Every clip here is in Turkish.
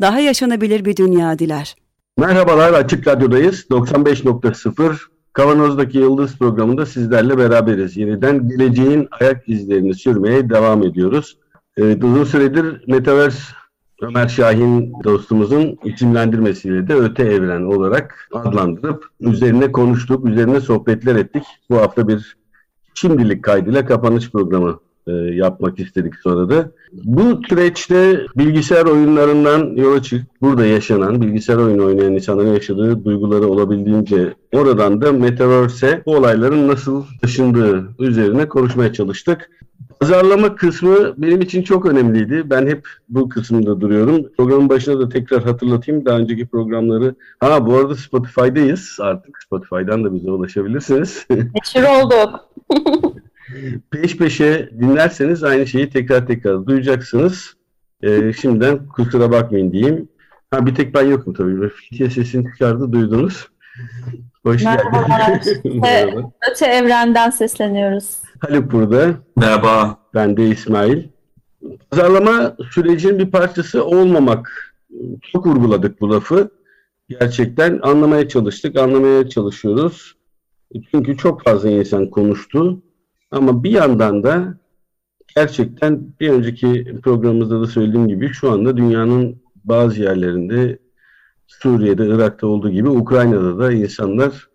daha yaşanabilir bir dünya diler. Merhabalar, Açık Radyo'dayız. 95.0 Kavanoz'daki Yıldız programında sizlerle beraberiz. Yeniden geleceğin ayak izlerini sürmeye devam ediyoruz. Ee, uzun süredir Metaverse Ömer Şahin dostumuzun isimlendirmesiyle de öte evren olarak adlandırıp üzerine konuştuk, üzerine sohbetler ettik. Bu hafta bir şimdilik kaydıyla kapanış programı e, yapmak istedik sonra da. Bu süreçte bilgisayar oyunlarından yola çık, burada yaşanan, bilgisayar oyunu oynayan insanların yaşadığı duyguları olabildiğince oradan da Metaverse'e bu olayların nasıl taşındığı üzerine konuşmaya çalıştık. Pazarlama kısmı benim için çok önemliydi. Ben hep bu kısımda duruyorum. Programın başına da tekrar hatırlatayım. Daha önceki programları. Ha bu arada Spotify'dayız. Artık Spotify'dan da bize ulaşabilirsiniz. Meşhur olduk. Peş peşe dinlerseniz aynı şeyi tekrar tekrar duyacaksınız. Ee, şimdiden kusura bakmayın diyeyim. Ha bir tek ben yokum tabii. Fithiye sesini çıkardı duydunuz. Hoş geldin. Merhaba. Öte evrenden sesleniyoruz. Haluk burada. Merhaba. Ben de İsmail. Pazarlama sürecinin bir parçası olmamak. Çok vurguladık bu lafı. Gerçekten anlamaya çalıştık, anlamaya çalışıyoruz. Çünkü çok fazla insan konuştu. Ama bir yandan da gerçekten bir önceki programımızda da söylediğim gibi şu anda dünyanın bazı yerlerinde Suriye'de, Irak'ta olduğu gibi Ukrayna'da da insanlar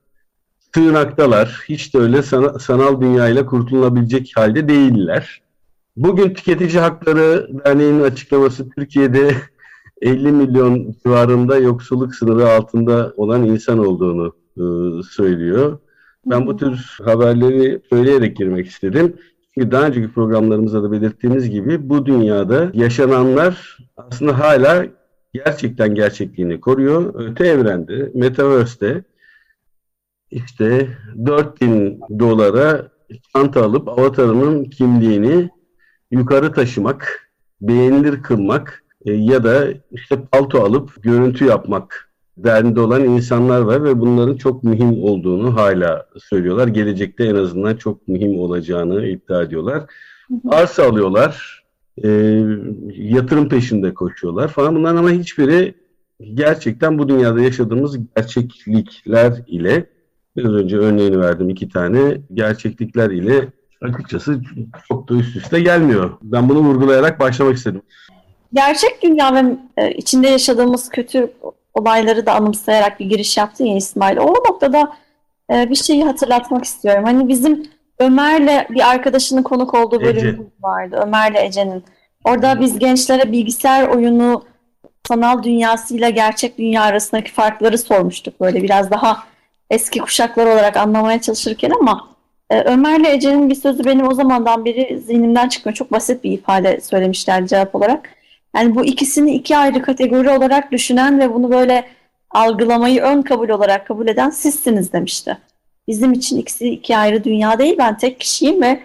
sığınaktalar. Hiç de öyle sana, sanal dünyayla kurtulabilecek halde değiller. Bugün Tüketici Hakları Derneği'nin açıklaması Türkiye'de 50 milyon civarında yoksulluk sınırı altında olan insan olduğunu e, söylüyor. Ben bu tür haberleri söyleyerek girmek istedim. Çünkü daha önceki programlarımızda da belirttiğimiz gibi bu dünyada yaşananlar aslında hala gerçekten gerçekliğini koruyor. Öte evrende, Metaverse'de işte 4000 dolara çanta alıp avatarının kimliğini yukarı taşımak, beğenilir kılmak e, ya da işte palto alıp görüntü yapmak derdinde olan insanlar var ve bunların çok mühim olduğunu hala söylüyorlar. Gelecekte en azından çok mühim olacağını iddia ediyorlar. Arsa alıyorlar, e, yatırım peşinde koşuyorlar falan. Bunların ama hiçbiri gerçekten bu dünyada yaşadığımız gerçeklikler ile biraz önce örneğini verdim iki tane gerçeklikler ile açıkçası çok da üst üste gelmiyor. Ben bunu vurgulayarak başlamak istedim. Gerçek dünya ve e, içinde yaşadığımız kötü olayları da anımsayarak bir giriş yaptın ya İsmail. O noktada e, bir şeyi hatırlatmak istiyorum. Hani bizim Ömer'le bir arkadaşının konuk olduğu bölüm vardı. Ömer'le Ece'nin. Orada biz gençlere bilgisayar oyunu sanal dünyasıyla gerçek dünya arasındaki farkları sormuştuk. Böyle biraz daha eski kuşaklar olarak anlamaya çalışırken ama e, Ömer'le Ece'nin bir sözü benim o zamandan beri zihnimden çıkmıyor. Çok basit bir ifade söylemişler cevap olarak. Yani bu ikisini iki ayrı kategori olarak düşünen ve bunu böyle algılamayı ön kabul olarak kabul eden sizsiniz demişti. Bizim için ikisi iki ayrı dünya değil. Ben tek kişiyim ve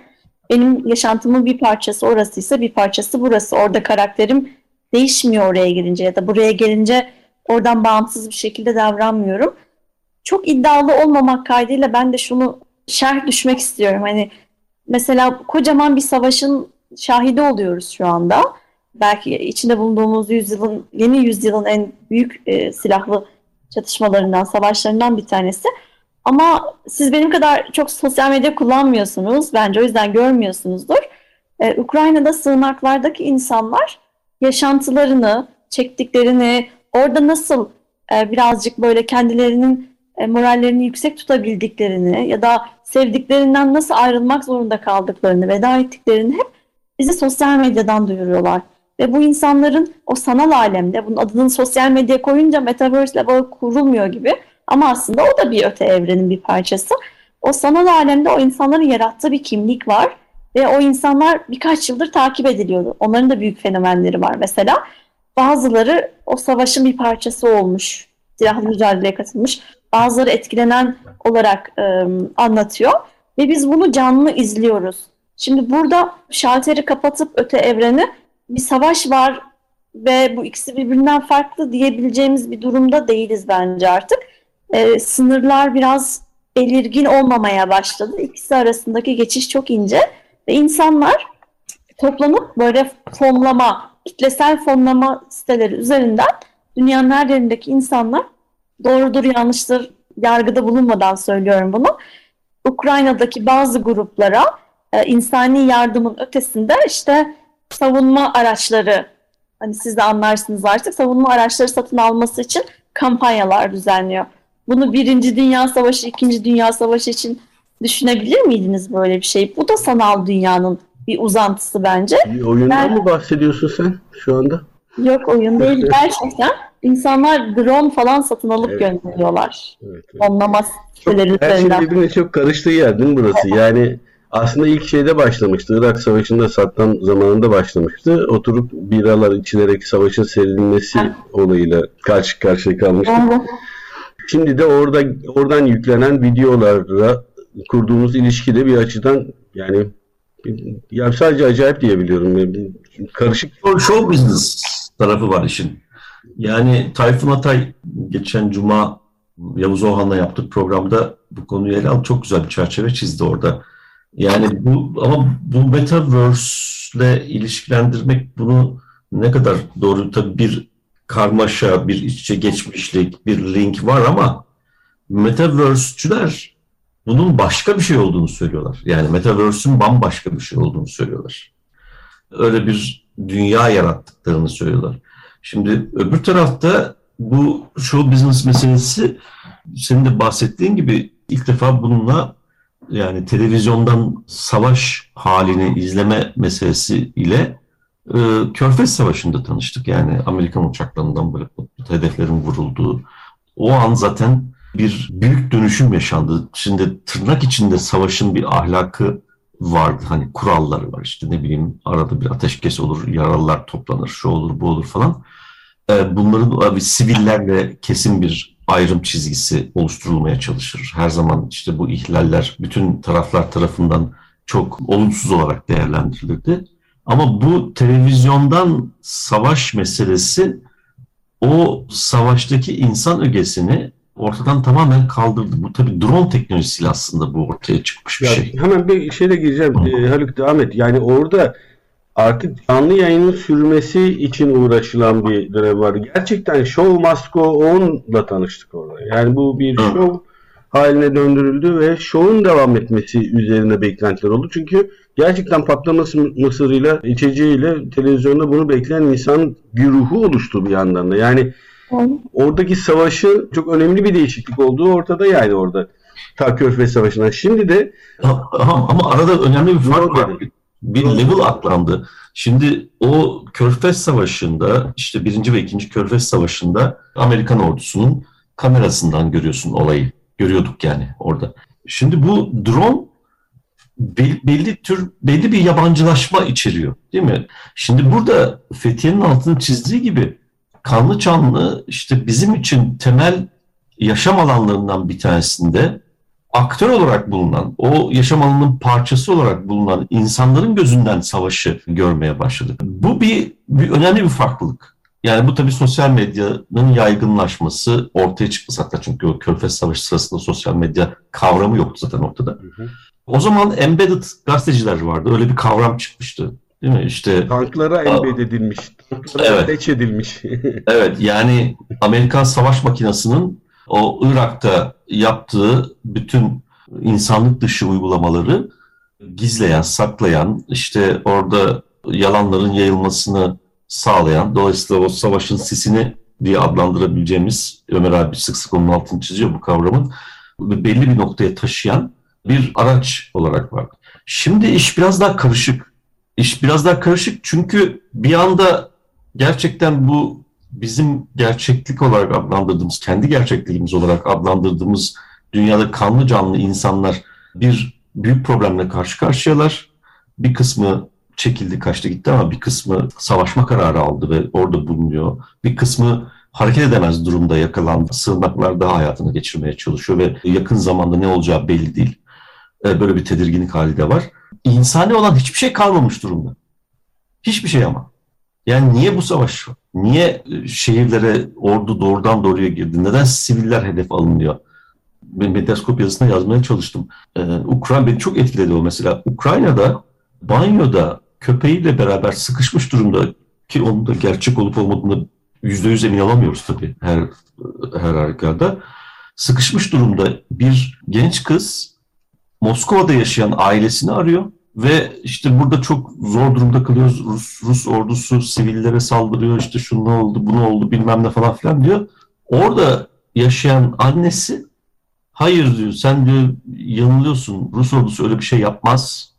benim yaşantımın bir parçası orasıysa bir parçası burası. Orada karakterim değişmiyor oraya gelince ya da buraya gelince oradan bağımsız bir şekilde davranmıyorum. Çok iddialı olmamak kaydıyla ben de şunu şerh düşmek istiyorum. Hani mesela kocaman bir savaşın şahidi oluyoruz şu anda belki içinde bulunduğumuz yüzyılın, yeni yüzyılın en büyük e, silahlı çatışmalarından, savaşlarından bir tanesi. Ama siz benim kadar çok sosyal medya kullanmıyorsunuz. Bence o yüzden görmüyorsunuzdur. Ee, Ukrayna'da sığınaklardaki insanlar yaşantılarını, çektiklerini, orada nasıl e, birazcık böyle kendilerinin e, morallerini yüksek tutabildiklerini ya da sevdiklerinden nasıl ayrılmak zorunda kaldıklarını, veda ettiklerini hep bizi sosyal medyadan duyuruyorlar. Ve bu insanların o sanal alemde, bunun adını sosyal medya koyunca metaverse ile kurulmuyor gibi ama aslında o da bir öte evrenin bir parçası. O sanal alemde o insanların yarattığı bir kimlik var ve o insanlar birkaç yıldır takip ediliyordu. Onların da büyük fenomenleri var mesela. bazıları o savaşın bir parçası olmuş, silahlı mücadeleye katılmış, bazıları etkilenen olarak e, anlatıyor ve biz bunu canlı izliyoruz. Şimdi burada şalteri kapatıp öte evreni bir savaş var ve bu ikisi birbirinden farklı diyebileceğimiz bir durumda değiliz bence artık. E, sınırlar biraz belirgin olmamaya başladı. İkisi arasındaki geçiş çok ince ve insanlar toplanıp böyle fonlama, kitlesel fonlama siteleri üzerinden dünyanın her yerindeki insanlar doğrudur yanlıştır yargıda bulunmadan söylüyorum bunu. Ukrayna'daki bazı gruplara e, insani yardımın ötesinde işte savunma araçları hani siz de anlarsınız artık savunma araçları satın alması için kampanyalar düzenliyor. Bunu Birinci Dünya Savaşı, İkinci Dünya Savaşı için düşünebilir miydiniz böyle bir şey? Bu da sanal dünyanın bir uzantısı bence. Bir oyundan Ben- mı bahsediyorsun sen şu anda? Yok oyun değil gerçekten. İnsanlar drone falan satın alıp Evet. gönderiyorlar. Evet. Fonlama siteleri Her şey birbirine çok karıştığı yer değil mi burası? Yani aslında ilk şeyde başlamıştı. Irak Savaşı'nda Saddam zamanında başlamıştı. Oturup biralar içilerek savaşın seyredilmesi olayıyla karşı karşıya kalmıştık. Şimdi de orada oradan yüklenen videolarla kurduğumuz ilişki de bir açıdan yani ya sadece acayip diyebiliyorum. Yani Karışık Show, show business tarafı var işin. Yani Tayfun Atay geçen cuma Yavuz Ohan'la yaptık programda bu konuyu ele alıp çok güzel bir çerçeve çizdi orada. Yani bu ama bu metaverse ile ilişkilendirmek bunu ne kadar doğru tabii bir karmaşa, bir iç içe geçmişlik, bir link var ama metaverse'çüler bunun başka bir şey olduğunu söylüyorlar. Yani metaverse'ün bambaşka bir şey olduğunu söylüyorlar. Öyle bir dünya yarattıklarını söylüyorlar. Şimdi öbür tarafta bu show business meselesi senin de bahsettiğin gibi ilk defa bununla yani televizyondan savaş halini izleme meselesi ile e, Körfez Savaşı'nda tanıştık. Yani Amerikan uçaklarından böyle hedeflerin vurulduğu. O an zaten bir büyük dönüşüm yaşandı. Şimdi tırnak içinde savaşın bir ahlakı vardı. Hani kuralları var işte ne bileyim arada bir ateşkes olur, yaralılar toplanır, şu olur, bu olur falan. Ee, Bunların abi sivillerle kesin bir ayrım çizgisi oluşturulmaya çalışır. Her zaman işte bu ihlaller bütün taraflar tarafından çok olumsuz olarak değerlendirilirdi. Ama bu televizyondan savaş meselesi o savaştaki insan ögesini ortadan tamamen kaldırdı. Bu tabii drone teknolojisiyle aslında bu ortaya çıkmış bir Ya şey. hemen bir şeyle gireceğim. Hı. Ee, Haluk devam et. Yani orada artık canlı yayının sürmesi için uğraşılan bir dönem var. Gerçekten Show Must Go On'la tanıştık orada. Yani bu bir Hı. show haline döndürüldü ve show'un devam etmesi üzerine beklentiler oldu. Çünkü gerçekten patlaması mısırıyla, içeceğiyle televizyonda bunu bekleyen insan güruhu oluştu bir yandan da. Yani oradaki savaşı çok önemli bir değişiklik olduğu ortada yani orada. Ta Körfez Savaşı'ndan. Şimdi de Ama, ama arada önemli bir fark var. Bir level atlandı. Şimdi o Körfez Savaşı'nda işte birinci ve ikinci Körfez Savaşı'nda Amerikan ordusunun kamerasından görüyorsun olayı. Görüyorduk yani orada. Şimdi bu drone bel- belli tür belli bir yabancılaşma içeriyor değil mi? Şimdi burada Fethiye'nin altını çizdiği gibi kanlı çanlı işte bizim için temel yaşam alanlarından bir tanesinde aktör olarak bulunan, o yaşam alanının parçası olarak bulunan insanların gözünden savaşı görmeye başladık. Bu bir, bir önemli bir farklılık. Yani bu tabii sosyal medyanın yaygınlaşması ortaya çıkması hatta çünkü o Körfez Savaşı sırasında sosyal medya kavramı yoktu zaten ortada. O zaman embedded gazeteciler vardı. Öyle bir kavram çıkmıştı. Değil mi? İşte tanklara embed edilmiş, tanklara Evet. edilmiş. Evet yani Amerikan savaş makinesinin o Irak'ta yaptığı bütün insanlık dışı uygulamaları gizleyen, saklayan, işte orada yalanların yayılmasını sağlayan, dolayısıyla o savaşın sisini diye adlandırabileceğimiz, Ömer abi sık sık onun altını çiziyor bu kavramın, belli bir noktaya taşıyan bir araç olarak var. Şimdi iş biraz daha karışık. İş biraz daha karışık çünkü bir anda gerçekten bu bizim gerçeklik olarak adlandırdığımız, kendi gerçekliğimiz olarak adlandırdığımız dünyada kanlı canlı insanlar bir büyük problemle karşı karşıyalar. Bir kısmı çekildi, kaçtı gitti ama bir kısmı savaşma kararı aldı ve orada bulunuyor. Bir kısmı hareket edemez durumda yakalandı. Sığınaklarda hayatını geçirmeye çalışıyor ve yakın zamanda ne olacağı belli değil. E, böyle bir tedirginlik hali de var. İnsani olan hiçbir şey kalmamış durumda. Hiçbir şey ama. Yani niye bu savaş? Niye e, şehirlere ordu doğrudan doğruya girdi? Neden siviller hedef alınıyor? Ben Medyascope yazısında yazmaya çalıştım. Ee, Ukrayna beni çok etkiledi o mesela. Ukrayna'da banyoda köpeğiyle beraber sıkışmış durumda ki onun da gerçek olup olmadığını yüzde yüz emin olamıyoruz tabii her her halükarda. Sıkışmış durumda bir genç kız Moskova'da yaşayan ailesini arıyor ve işte burada çok zor durumda kalıyoruz. Rus, Rus ordusu sivillere saldırıyor işte şu ne oldu bu ne oldu bilmem ne falan filan diyor. Orada yaşayan annesi hayır diyor sen diyor yanılıyorsun Rus ordusu öyle bir şey yapmaz.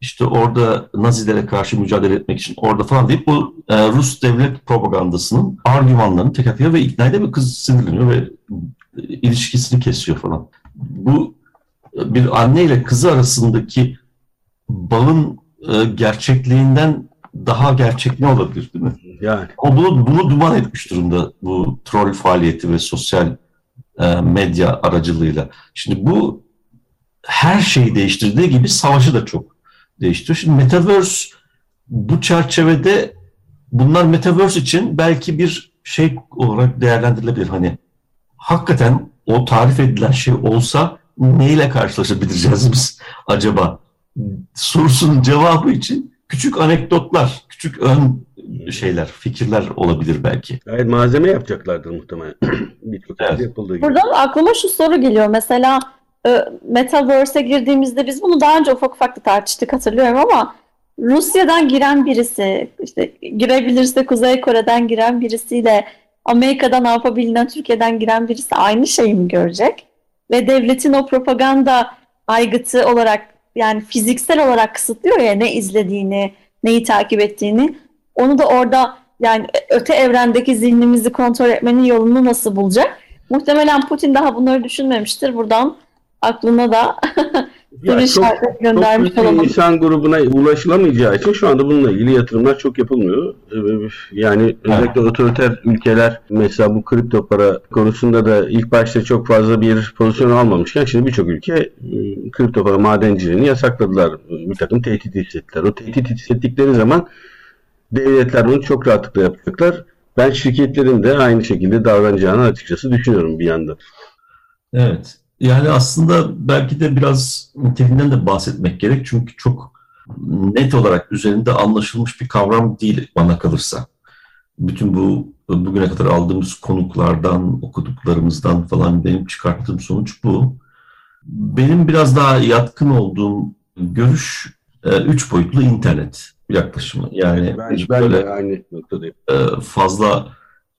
İşte orada Nazilere karşı mücadele etmek için orada falan deyip bu e, Rus devlet propagandasının argümanlarını tek atıyor ve ikna ediyor ve kız sinirleniyor ve ilişkisini kesiyor falan. Bu bir anne ile kızı arasındaki bağın e, gerçekliğinden daha gerçek ne olabilir değil mi? Yani. O bunu, bunu duman etmiş durumda bu troll faaliyeti ve sosyal e, medya aracılığıyla. Şimdi bu her şeyi değiştirdiği gibi savaşı da çok değiştiriyor. Şimdi Metaverse bu çerçevede bunlar Metaverse için belki bir şey olarak değerlendirilebilir. Hani hakikaten o tarif edilen şey olsa neyle karşılaşabileceğiz biz acaba? Sorusunun cevabı için küçük anekdotlar, küçük ön şeyler, fikirler olabilir belki. Gayet malzeme yapacaklardır muhtemelen. Birçok Evet. yapıldığı gibi. Buradan aklıma şu soru geliyor. Mesela e, Metaverse'e girdiğimizde biz bunu daha önce ufak ufak da tartıştık hatırlıyorum ama Rusya'dan giren birisi, işte girebilirse Kuzey Kore'den giren birisiyle Amerika'dan Avrupa Birliği'nden Türkiye'den giren birisi aynı şeyi mi görecek? Ve devletin o propaganda aygıtı olarak yani fiziksel olarak kısıtlıyor ya ne izlediğini, neyi takip ettiğini. Onu da orada yani öte evrendeki zihnimizi kontrol etmenin yolunu nasıl bulacak? Muhtemelen Putin daha bunları düşünmemiştir. Buradan aklına da Ya soru çok, çok göndermiş büyük bir olalım. insan grubuna ulaşılamayacağı için şu anda bununla ilgili yatırımlar çok yapılmıyor. Ee, Yani özellikle otoriter ülkeler mesela bu kripto para konusunda da ilk başta çok fazla bir pozisyon almamışken şimdi birçok ülke e, kripto para madenciliğini yasakladılar. Bir takım tehdit hissettiler. O tehdit hissettikleri zaman devletler bunu çok rahatlıkla yapacaklar. Ben şirketlerin de aynı şekilde davranacağını açıkçası düşünüyorum bir yandan. Evet. Yani aslında belki de biraz niteliğinden de bahsetmek gerek. Çünkü çok net olarak üzerinde anlaşılmış bir kavram değil bana kalırsa. Bütün bu bugüne kadar aldığımız konuklardan, okuduklarımızdan falan benim çıkarttığım sonuç bu. Benim biraz daha yatkın olduğum görüş e, üç boyutlu internet yaklaşımı. Yani Ben, ben böyle de aynı noktadayım. e, fazla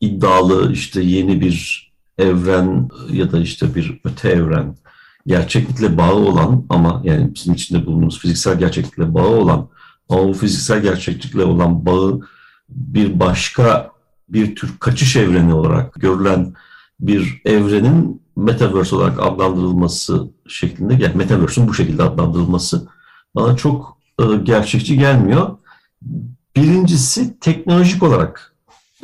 iddialı işte yeni bir evren ya da işte bir öte evren gerçeklikle bağı olan ama yani bizim içinde bulunduğumuz fiziksel gerçeklikle bağı olan ama bu fiziksel gerçeklikle olan bağı bir başka bir tür kaçış evreni olarak görülen bir evrenin metaverse olarak adlandırılması şeklinde yani metaverse'ün bu şekilde adlandırılması bana çok e, gerçekçi gelmiyor. Birincisi teknolojik olarak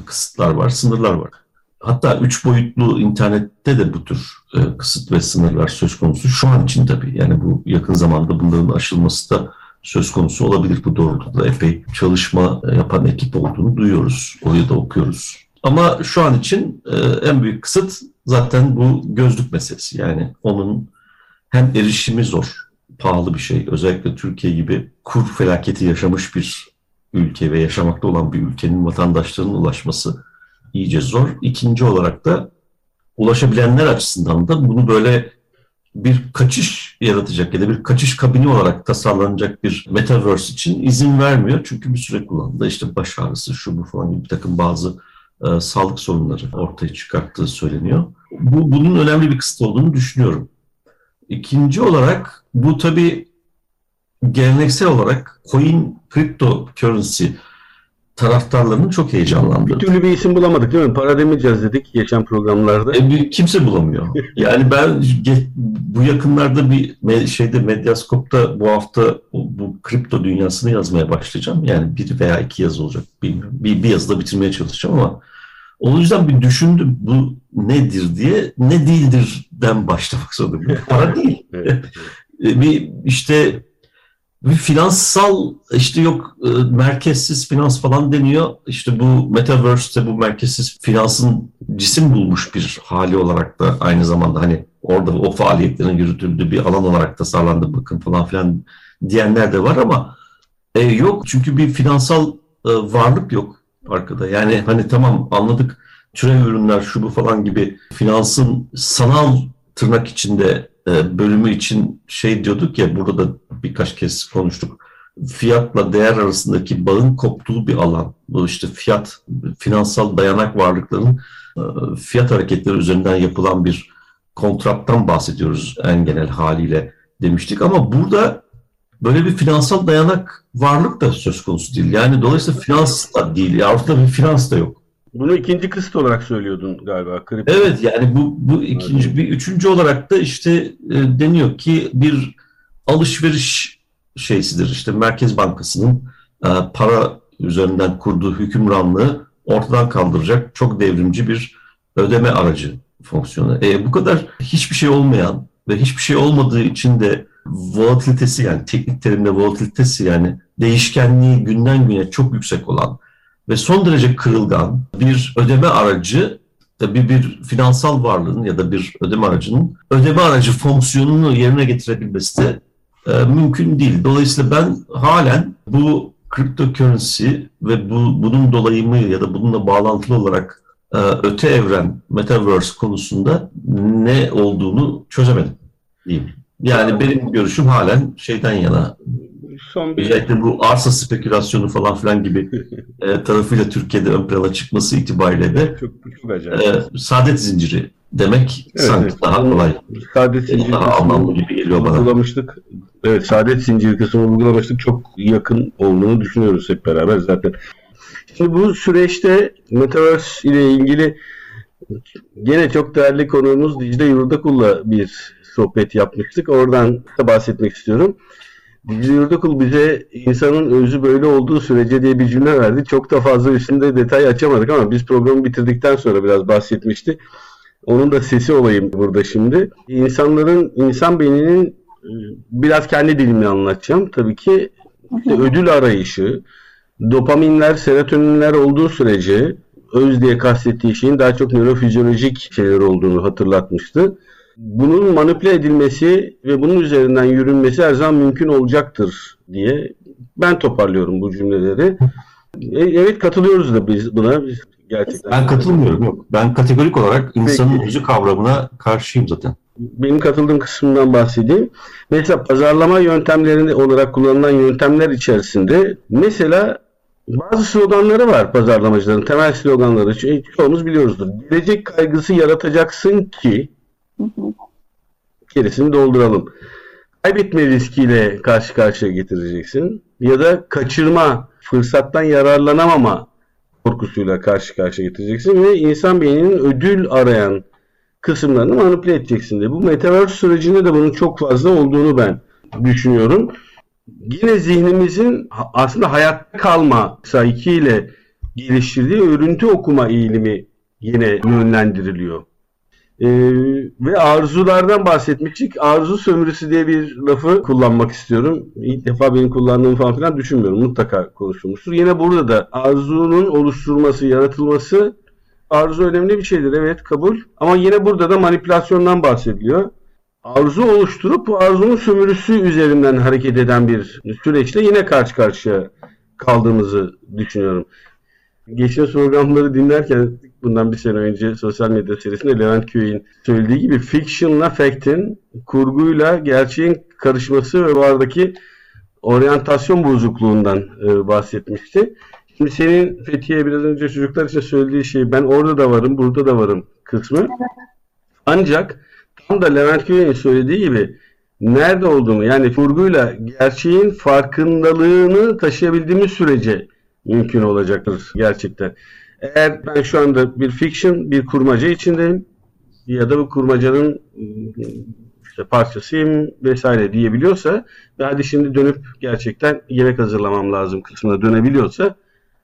kısıtlar var, sınırlar var. Hatta üç boyutlu internette de bu tür e, kısıt ve sınırlar söz konusu. Şu an için tabii yani bu yakın zamanda bunların aşılması da söz konusu olabilir. Bu doğrultuda epey çalışma e, yapan ekip olduğunu duyuyoruz. Oraya da okuyoruz. Ama şu an için e, en büyük kısıt zaten bu gözlük meselesi. Yani onun hem erişimi zor, pahalı bir şey. Özellikle Türkiye gibi kur felaketi yaşamış bir ülke ve yaşamakta olan bir ülkenin vatandaşlarının ulaşması iyice zor. İkinci olarak da ulaşabilenler açısından da bunu böyle bir kaçış yaratacak ya da bir kaçış kabini olarak tasarlanacak bir metaverse için izin vermiyor. Çünkü bir süre kullandı. İşte baş ağrısı, şu bu falan gibi bir takım bazı e, sağlık sorunları ortaya çıkarttığı söyleniyor. Bu bunun önemli bir kısıt olduğunu düşünüyorum. İkinci olarak bu tabii geleneksel olarak coin, cryptocurrency taraftarlarının çok heyecanlandığı. Bir türlü bir isim bulamadık değil mi? Para demeyeceğiz dedik geçen programlarda. E, bir, kimse bulamıyor. Yani ben bu yakınlarda bir me- şeyde Medyaskop'ta bu hafta bu kripto dünyasını yazmaya başlayacağım. Yani bir veya iki yazı olacak bilmiyorum. Bir, bir yazıda bitirmeye çalışacağım ama o yüzden bir düşündüm bu nedir diye. Ne değildirden başlamak zorundayım. Para değil. E, bir işte bir finansal işte yok e, merkezsiz finans falan deniyor. İşte bu metaverse'te bu merkezsiz finansın cisim bulmuş bir hali olarak da aynı zamanda hani orada o faaliyetlerin yürütüldüğü bir alan olarak tasarlandı bakın falan filan diyenler de var ama e, yok çünkü bir finansal e, varlık yok arkada. Yani hani tamam anladık türev ürünler şu bu falan gibi finansın sanal tırnak içinde bölümü için şey diyorduk ya burada da birkaç kez konuştuk. Fiyatla değer arasındaki bağın koptuğu bir alan. Bu işte fiyat, finansal dayanak varlıkların e, fiyat hareketleri üzerinden yapılan bir kontrattan bahsediyoruz en genel haliyle demiştik. Ama burada böyle bir finansal dayanak varlık da söz konusu değil. Yani dolayısıyla finans da değil. Ya ortada bir finans da yok. Bunu ikinci kısıt olarak söylüyordun galiba. Kripto. Evet yani bu bu ikinci bir üçüncü olarak da işte e, deniyor ki bir alışveriş şeysidir. İşte Merkez Bankası'nın e, para üzerinden kurduğu hükümranlığı ortadan kaldıracak çok devrimci bir ödeme aracı fonksiyonu. E, bu kadar hiçbir şey olmayan ve hiçbir şey olmadığı için de volatilitesi yani teknik terimle volatilitesi yani değişkenliği günden güne çok yüksek olan ve son derece kırılgan bir ödeme aracı tabii bir finansal varlığın ya da bir ödeme aracının ödeme aracı fonksiyonunu yerine getirebilmesi de e, mümkün değil. Dolayısıyla ben halen bu cryptocurrency ve bu bunun dolayımı ya da bununla bağlantılı olarak e, öte evren metaverse konusunda ne olduğunu çözemedim diyeyim. Yani benim görüşüm halen şeyden yana Son bir Özellikle bu arsa spekülasyonu falan filan gibi e, tarafıyla Türkiye'de ön plana çıkması itibariyle de çok, çok acayip. e, saadet zinciri demek Evet, sanki evet. daha kolay, Saadet zinciri daha anlamlı gibi geliyor bana. uygulamıştık. Evet, saadet zinciri kısmını uygulamıştık. Çok yakın olduğunu düşünüyoruz hep beraber zaten. Şimdi bu süreçte Metaverse ile ilgili gene çok değerli konuğumuz Dicle Yurdakul'la bir sohbet yapmıştık. Oradan da bahsetmek istiyorum. Dicle Yurdakul bize insanın özü böyle olduğu sürece diye bir cümle verdi. Çok da fazla üstünde detay açamadık ama biz programı bitirdikten sonra biraz bahsetmişti. Onun da sesi olayım burada şimdi. İnsanların, insan beyninin e, biraz kendi dilimle anlatacağım. Tabii ki işte ödül arayışı, dopaminler, serotoninler olduğu sürece öz diye kastettiği şeyin daha çok nörofizyolojik şeyler olduğunu hatırlatmıştı. Bunun manipüle edilmesi ve bunun üzerinden yürünmesi her zaman mümkün olacaktır diye ben toparlıyorum bu cümleleri. E, evet katılıyoruz da biz buna. Biz gerçekten. Ben katılmıyorum yok. Ben kategorik olarak insanın özü kavramına karşıyım zaten. benim katıldığım kısmından bahsedeyim. Mesela pazarlama yöntemlerinde olarak kullanılan yöntemler içerisinde mesela bazı sloganları var pazarlamacıların. Temel sloganları ço- çoğumuz biliyoruzdur. Gelecek kaygısı yaratacaksın ki gerisini dolduralım. Kaybetme riskiyle karşı karşıya getireceksin. Ya da kaçırma, fırsattan yararlanamama korkusuyla karşı karşıya getireceksin ve insan beyninin ödül arayan kısımlarını manipüle edeceksin diye. Bu metaverse sürecinde de bunun çok fazla olduğunu ben düşünüyorum. Yine zihnimizin aslında hayatta kalma ile geliştirdiği örüntü okuma eğilimi yine yönlendiriliyor. Ee, ve arzulardan bahsetmiştik. Arzu sömürüsü diye bir lafı kullanmak istiyorum. İlk defa benim kullandığım falan filan düşünmüyorum. Mutlaka konuşulmuştur. Yine burada da arzunun oluşturulması, yaratılması arzu önemli bir şeydir. Evet kabul. Ama yine burada da manipülasyondan bahsediliyor. Arzu oluşturup bu arzunun sömürüsü üzerinden hareket eden bir süreçle yine karşı karşıya kaldığımızı düşünüyorum. Geçen programları dinlerken bundan bir sene önce sosyal medya serisinde Levent Köy'ün söylediği gibi fiction'la fact'in kurguyla gerçeğin karışması ve bu aradaki oryantasyon bozukluğundan e, bahsetmişti. Şimdi senin Fethiye biraz önce çocuklar için söylediği şey ben orada da varım, burada da varım kısmı. Ancak tam da Levent Köy'ün söylediği gibi nerede olduğumu yani kurguyla gerçeğin farkındalığını taşıyabildiğimiz sürece mümkün olacaktır gerçekten. Eğer ben şu anda bir fiction, bir kurmaca içindeyim ya da bu kurmacanın işte parçasıyım vesaire diyebiliyorsa ve hadi şimdi dönüp gerçekten yemek hazırlamam lazım kısmına dönebiliyorsa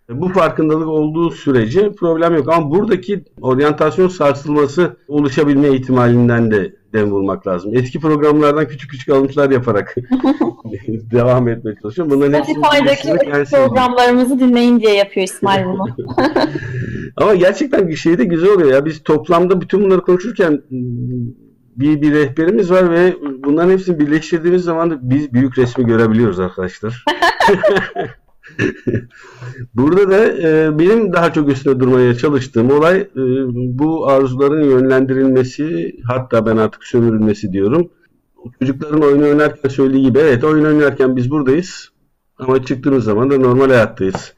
bu farkındalık olduğu sürece problem yok. Ama buradaki oryantasyon sarsılması oluşabilme ihtimalinden de dem vurmak lazım. Eski programlardan küçük küçük alıntılar yaparak devam etmeye çalışıyorum. Bunların Spotify'daki programlarımızı dinleyin diye yapıyor İsmail bunu. Ama gerçekten bir şey de güzel oluyor ya. Biz toplamda bütün bunları konuşurken bir, bir rehberimiz var ve bunların hepsini birleştirdiğimiz zaman da biz büyük resmi görebiliyoruz arkadaşlar. Burada da e, benim daha çok üstüne durmaya çalıştığım olay e, bu arzuların yönlendirilmesi hatta ben artık sömürülmesi diyorum. Çocukların oyun oynarken söylediği gibi evet oyun oynarken biz buradayız ama çıktığımız zaman da normal hayattayız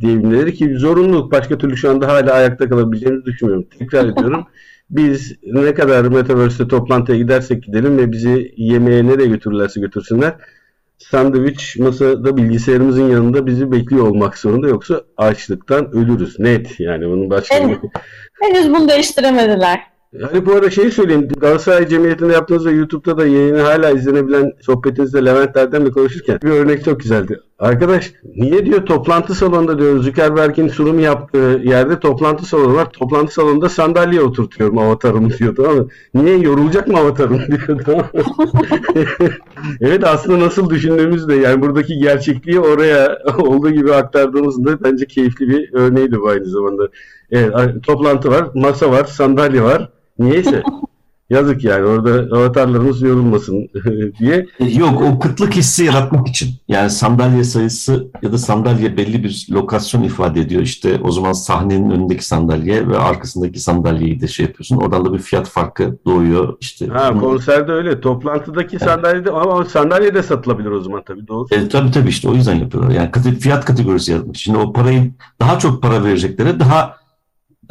diyebilmeleri ki zorunluluk başka türlü şu anda hala ayakta kalabileceğimizi düşünmüyorum. Tekrar ediyorum. Biz ne kadar Metaverse'de toplantıya gidersek gidelim ve bizi yemeğe nereye götürürlerse götürsünler sandviç masada bilgisayarımızın yanında bizi bekliyor olmak zorunda yoksa açlıktan ölürüz. Net yani bunun başka henüz, henüz bunu değiştiremediler. Hani bu arada şeyi söyleyeyim. Galatasaray Cemiyeti'nde yaptığınız ve YouTube'da da yayını hala izlenebilen sohbetinizde Levent Erdem'le konuşurken bir örnek çok güzeldi. Arkadaş niye diyor toplantı salonunda diyor Zuckerberg'in sunum yaptığı yerde toplantı salonu var. Toplantı salonunda sandalye oturtuyorum avatarımı diyor tamam mı? Niye yorulacak mı avatarım diyor tamam evet aslında nasıl düşündüğümüz de yani buradaki gerçekliği oraya olduğu gibi aktardığımızda bence keyifli bir örneğiydi bu aynı zamanda. Evet, toplantı var, masa var, sandalye var. Niyeyse. Yazık yani orada avatarlarımız yorulmasın diye. Yok o kıtlık hissi yaratmak için. Yani sandalye sayısı ya da sandalye belli bir lokasyon ifade ediyor. İşte o zaman sahnenin önündeki sandalye ve arkasındaki sandalyeyi de şey yapıyorsun. Oradan da bir fiyat farkı doğuyor. İşte ha, konserde öyle. Toplantıdaki evet. sandalyede ama sandalye de satılabilir o zaman tabii doğru. E, tabii tabii işte o yüzden yapıyorlar. Yani fiyat kategorisi yaratmak. Şimdi o parayı daha çok para vereceklere daha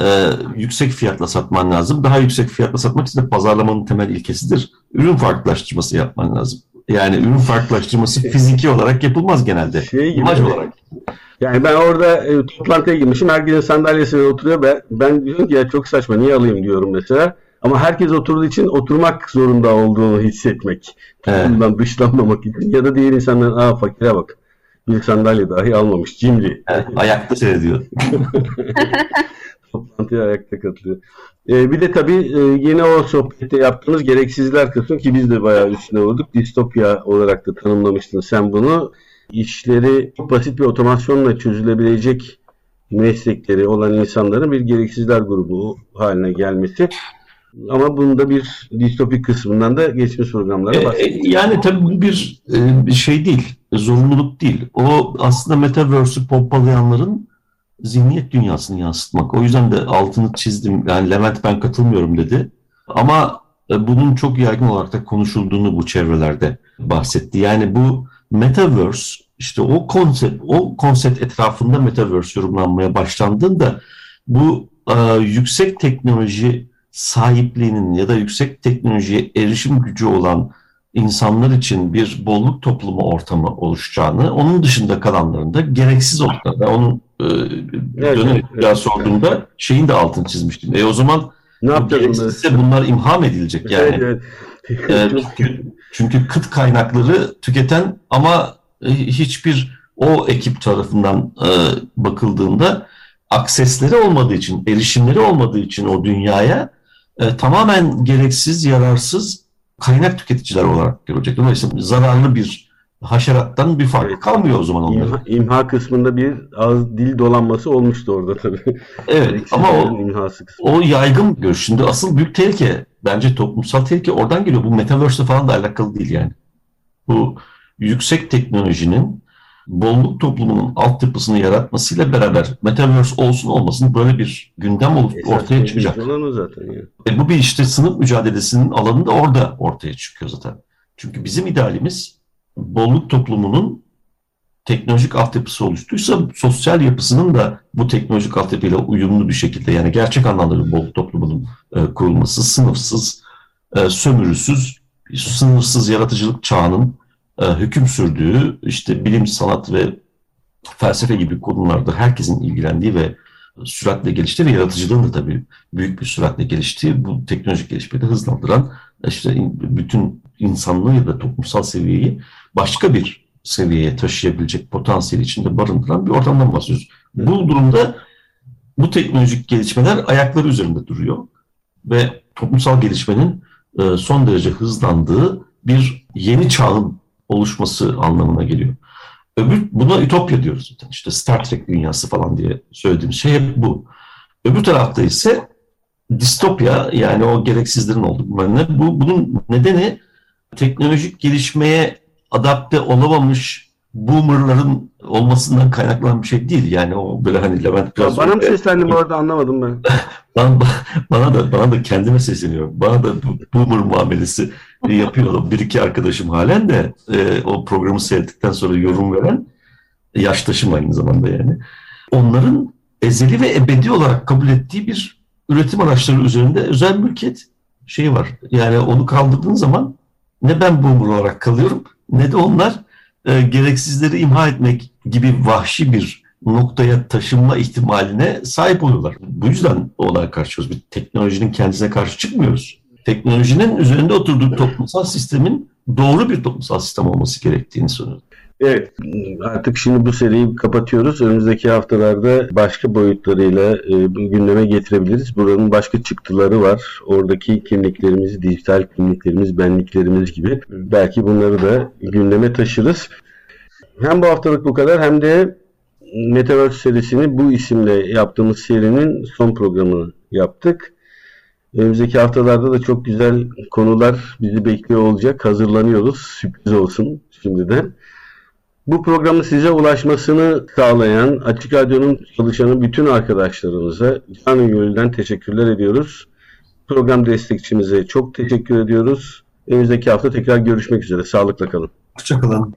e, yüksek fiyatla satman lazım. Daha yüksek fiyatla satmak için de pazarlamanın temel ilkesidir. Ürün farklılaştırması yapman lazım. Yani ürün farklılaştırması şey- fiziki olarak yapılmaz genelde. Şey gibi, İmaj olarak. Yani ben orada e, toplantıya girmişim. Herkesin sandalyesine oturuyor. Ben, ben diyorum ki ya çok saçma niye alayım diyorum mesela. Ama herkes oturduğu için oturmak zorunda olduğunu hissetmek. Evet. Bundan dışlanmamak için. Ya da diğer insanların aa fakire bak. Bir sandalye dahi almamış. Cimri. Evet, ayakta seyrediyor. toplantıya ayakta katılıyor. Ee, bir de tabii e, yine o sohbette yaptığımız gereksizler kısmı ki biz de bayağı üstüne vurduk. Distopya olarak da tanımlamıştın sen bunu. İşleri çok basit bir otomasyonla çözülebilecek meslekleri olan insanların bir gereksizler grubu haline gelmesi. Ama bunda bir distopik kısmından da geçmiş programlara bahsettik. E, yani tabii bu bir e, şey değil, zorunluluk değil. O aslında Metaverse'ü pompalayanların zihniyet dünyasını yansıtmak. O yüzden de altını çizdim. Yani Levent ben katılmıyorum dedi. Ama e, bunun çok yaygın olarak da konuşulduğunu bu çevrelerde bahsetti. Yani bu metaverse işte o konsept o konsept etrafında metaverse yorumlanmaya başlandığında bu e, yüksek teknoloji sahipliğinin ya da yüksek teknolojiye erişim gücü olan insanlar için bir bolluk toplumu ortamı oluşacağını, onun dışında kalanların da gereksiz olduklarını, onun e, evet, dönem evet, sorduğumda evet. şeyin de altını çizmiştim. E o zaman ne gereksizse bunlar imha mı edilecek yani? Evet, evet. e, çünkü, çünkü kıt kaynakları tüketen ama e, hiçbir o ekip tarafından e, bakıldığında aksesleri olmadığı için, erişimleri olmadığı için o dünyaya e, tamamen gereksiz, yararsız kaynak tüketiciler olarak görecek. Dolayısıyla zararlı bir haşerattan bir farkı kalmıyor o zaman onların. İmha, imha kısmında bir az dil dolanması olmuştu orada tabii. Evet ama o, o yaygın görüş. Şimdi asıl büyük tehlike bence toplumsal tehlike oradan geliyor. Bu metaverse falan da alakalı değil yani. Bu yüksek teknolojinin bolluk toplumunun altyapısını yaratmasıyla beraber metaverse olsun olmasın böyle bir gündem olup Esas ortaya çıkacak. zaten ya. E bu bir işte sınıf mücadelesinin alanı da orada ortaya çıkıyor zaten. Çünkü bizim idealimiz bolluk toplumunun teknolojik altyapısı oluştuysa sosyal yapısının da bu teknolojik altyapıyla uyumlu bir şekilde yani gerçek anlamda bir bolluk toplumunun e, kurulması, sınıfsız, e, sömürüsüz, sınırsız yaratıcılık çağının e, hüküm sürdüğü işte bilim, sanat ve felsefe gibi konularda herkesin ilgilendiği ve süratle geliştiği ve yaratıcılığın da tabii büyük bir süratle geliştiği bu teknolojik gelişmeyi de hızlandıran işte bütün insanlığı ya da toplumsal seviyeyi başka bir seviyeye taşıyabilecek potansiyeli içinde barındıran bir ortamdan bahsediyoruz. Bu durumda bu teknolojik gelişmeler ayakları üzerinde duruyor ve toplumsal gelişmenin e, son derece hızlandığı bir yeni çağın oluşması anlamına geliyor. Öbür, buna ütopya diyoruz zaten. İşte Star Trek dünyası falan diye söylediğimiz şey hep bu. Öbür tarafta ise distopya yani o gereksizlerin olduğu bu, bunun nedeni teknolojik gelişmeye adapte olamamış boomerların olmasından kaynaklanan bir şey değil. Yani o böyle hani Levent biraz... bana mı seslendin bu arada anlamadım ben. bana, bana da bana da kendime sesleniyorum. Bana da boomer muamelesi yapıyor bir iki arkadaşım halen de e, o programı seyrettikten sonra yorum veren yaştaşım aynı zamanda yani. Onların ezeli ve ebedi olarak kabul ettiği bir üretim araçları üzerinde özel mülkiyet şeyi var. Yani onu kaldırdığın zaman ne ben boomer olarak kalıyorum ne de onlar e, gereksizleri imha etmek gibi vahşi bir noktaya taşınma ihtimaline sahip oluyorlar. Bu yüzden olaya karşıyız. Bir teknolojinin kendisine karşı çıkmıyoruz. Teknolojinin üzerinde oturduğu toplumsal sistemin doğru bir toplumsal sistem olması gerektiğini söylüyorum. Evet, artık şimdi bu seriyi kapatıyoruz. Önümüzdeki haftalarda başka boyutlarıyla e, gündeme getirebiliriz. Buranın başka çıktıları var. Oradaki kimliklerimiz, dijital kimliklerimiz, benliklerimiz gibi. Belki bunları da gündeme taşırız. Hem bu haftalık bu kadar hem de Metaverse serisini bu isimle yaptığımız serinin son programını yaptık. Önümüzdeki haftalarda da çok güzel konular bizi bekliyor olacak. Hazırlanıyoruz. Sürpriz olsun şimdiden. Bu programın size ulaşmasını sağlayan Açık Radyo'nun çalışanı bütün arkadaşlarımıza canı gönülden teşekkürler ediyoruz. Program destekçimize çok teşekkür ediyoruz. Önümüzdeki hafta tekrar görüşmek üzere. Sağlıkla kalın. Hoşçakalın.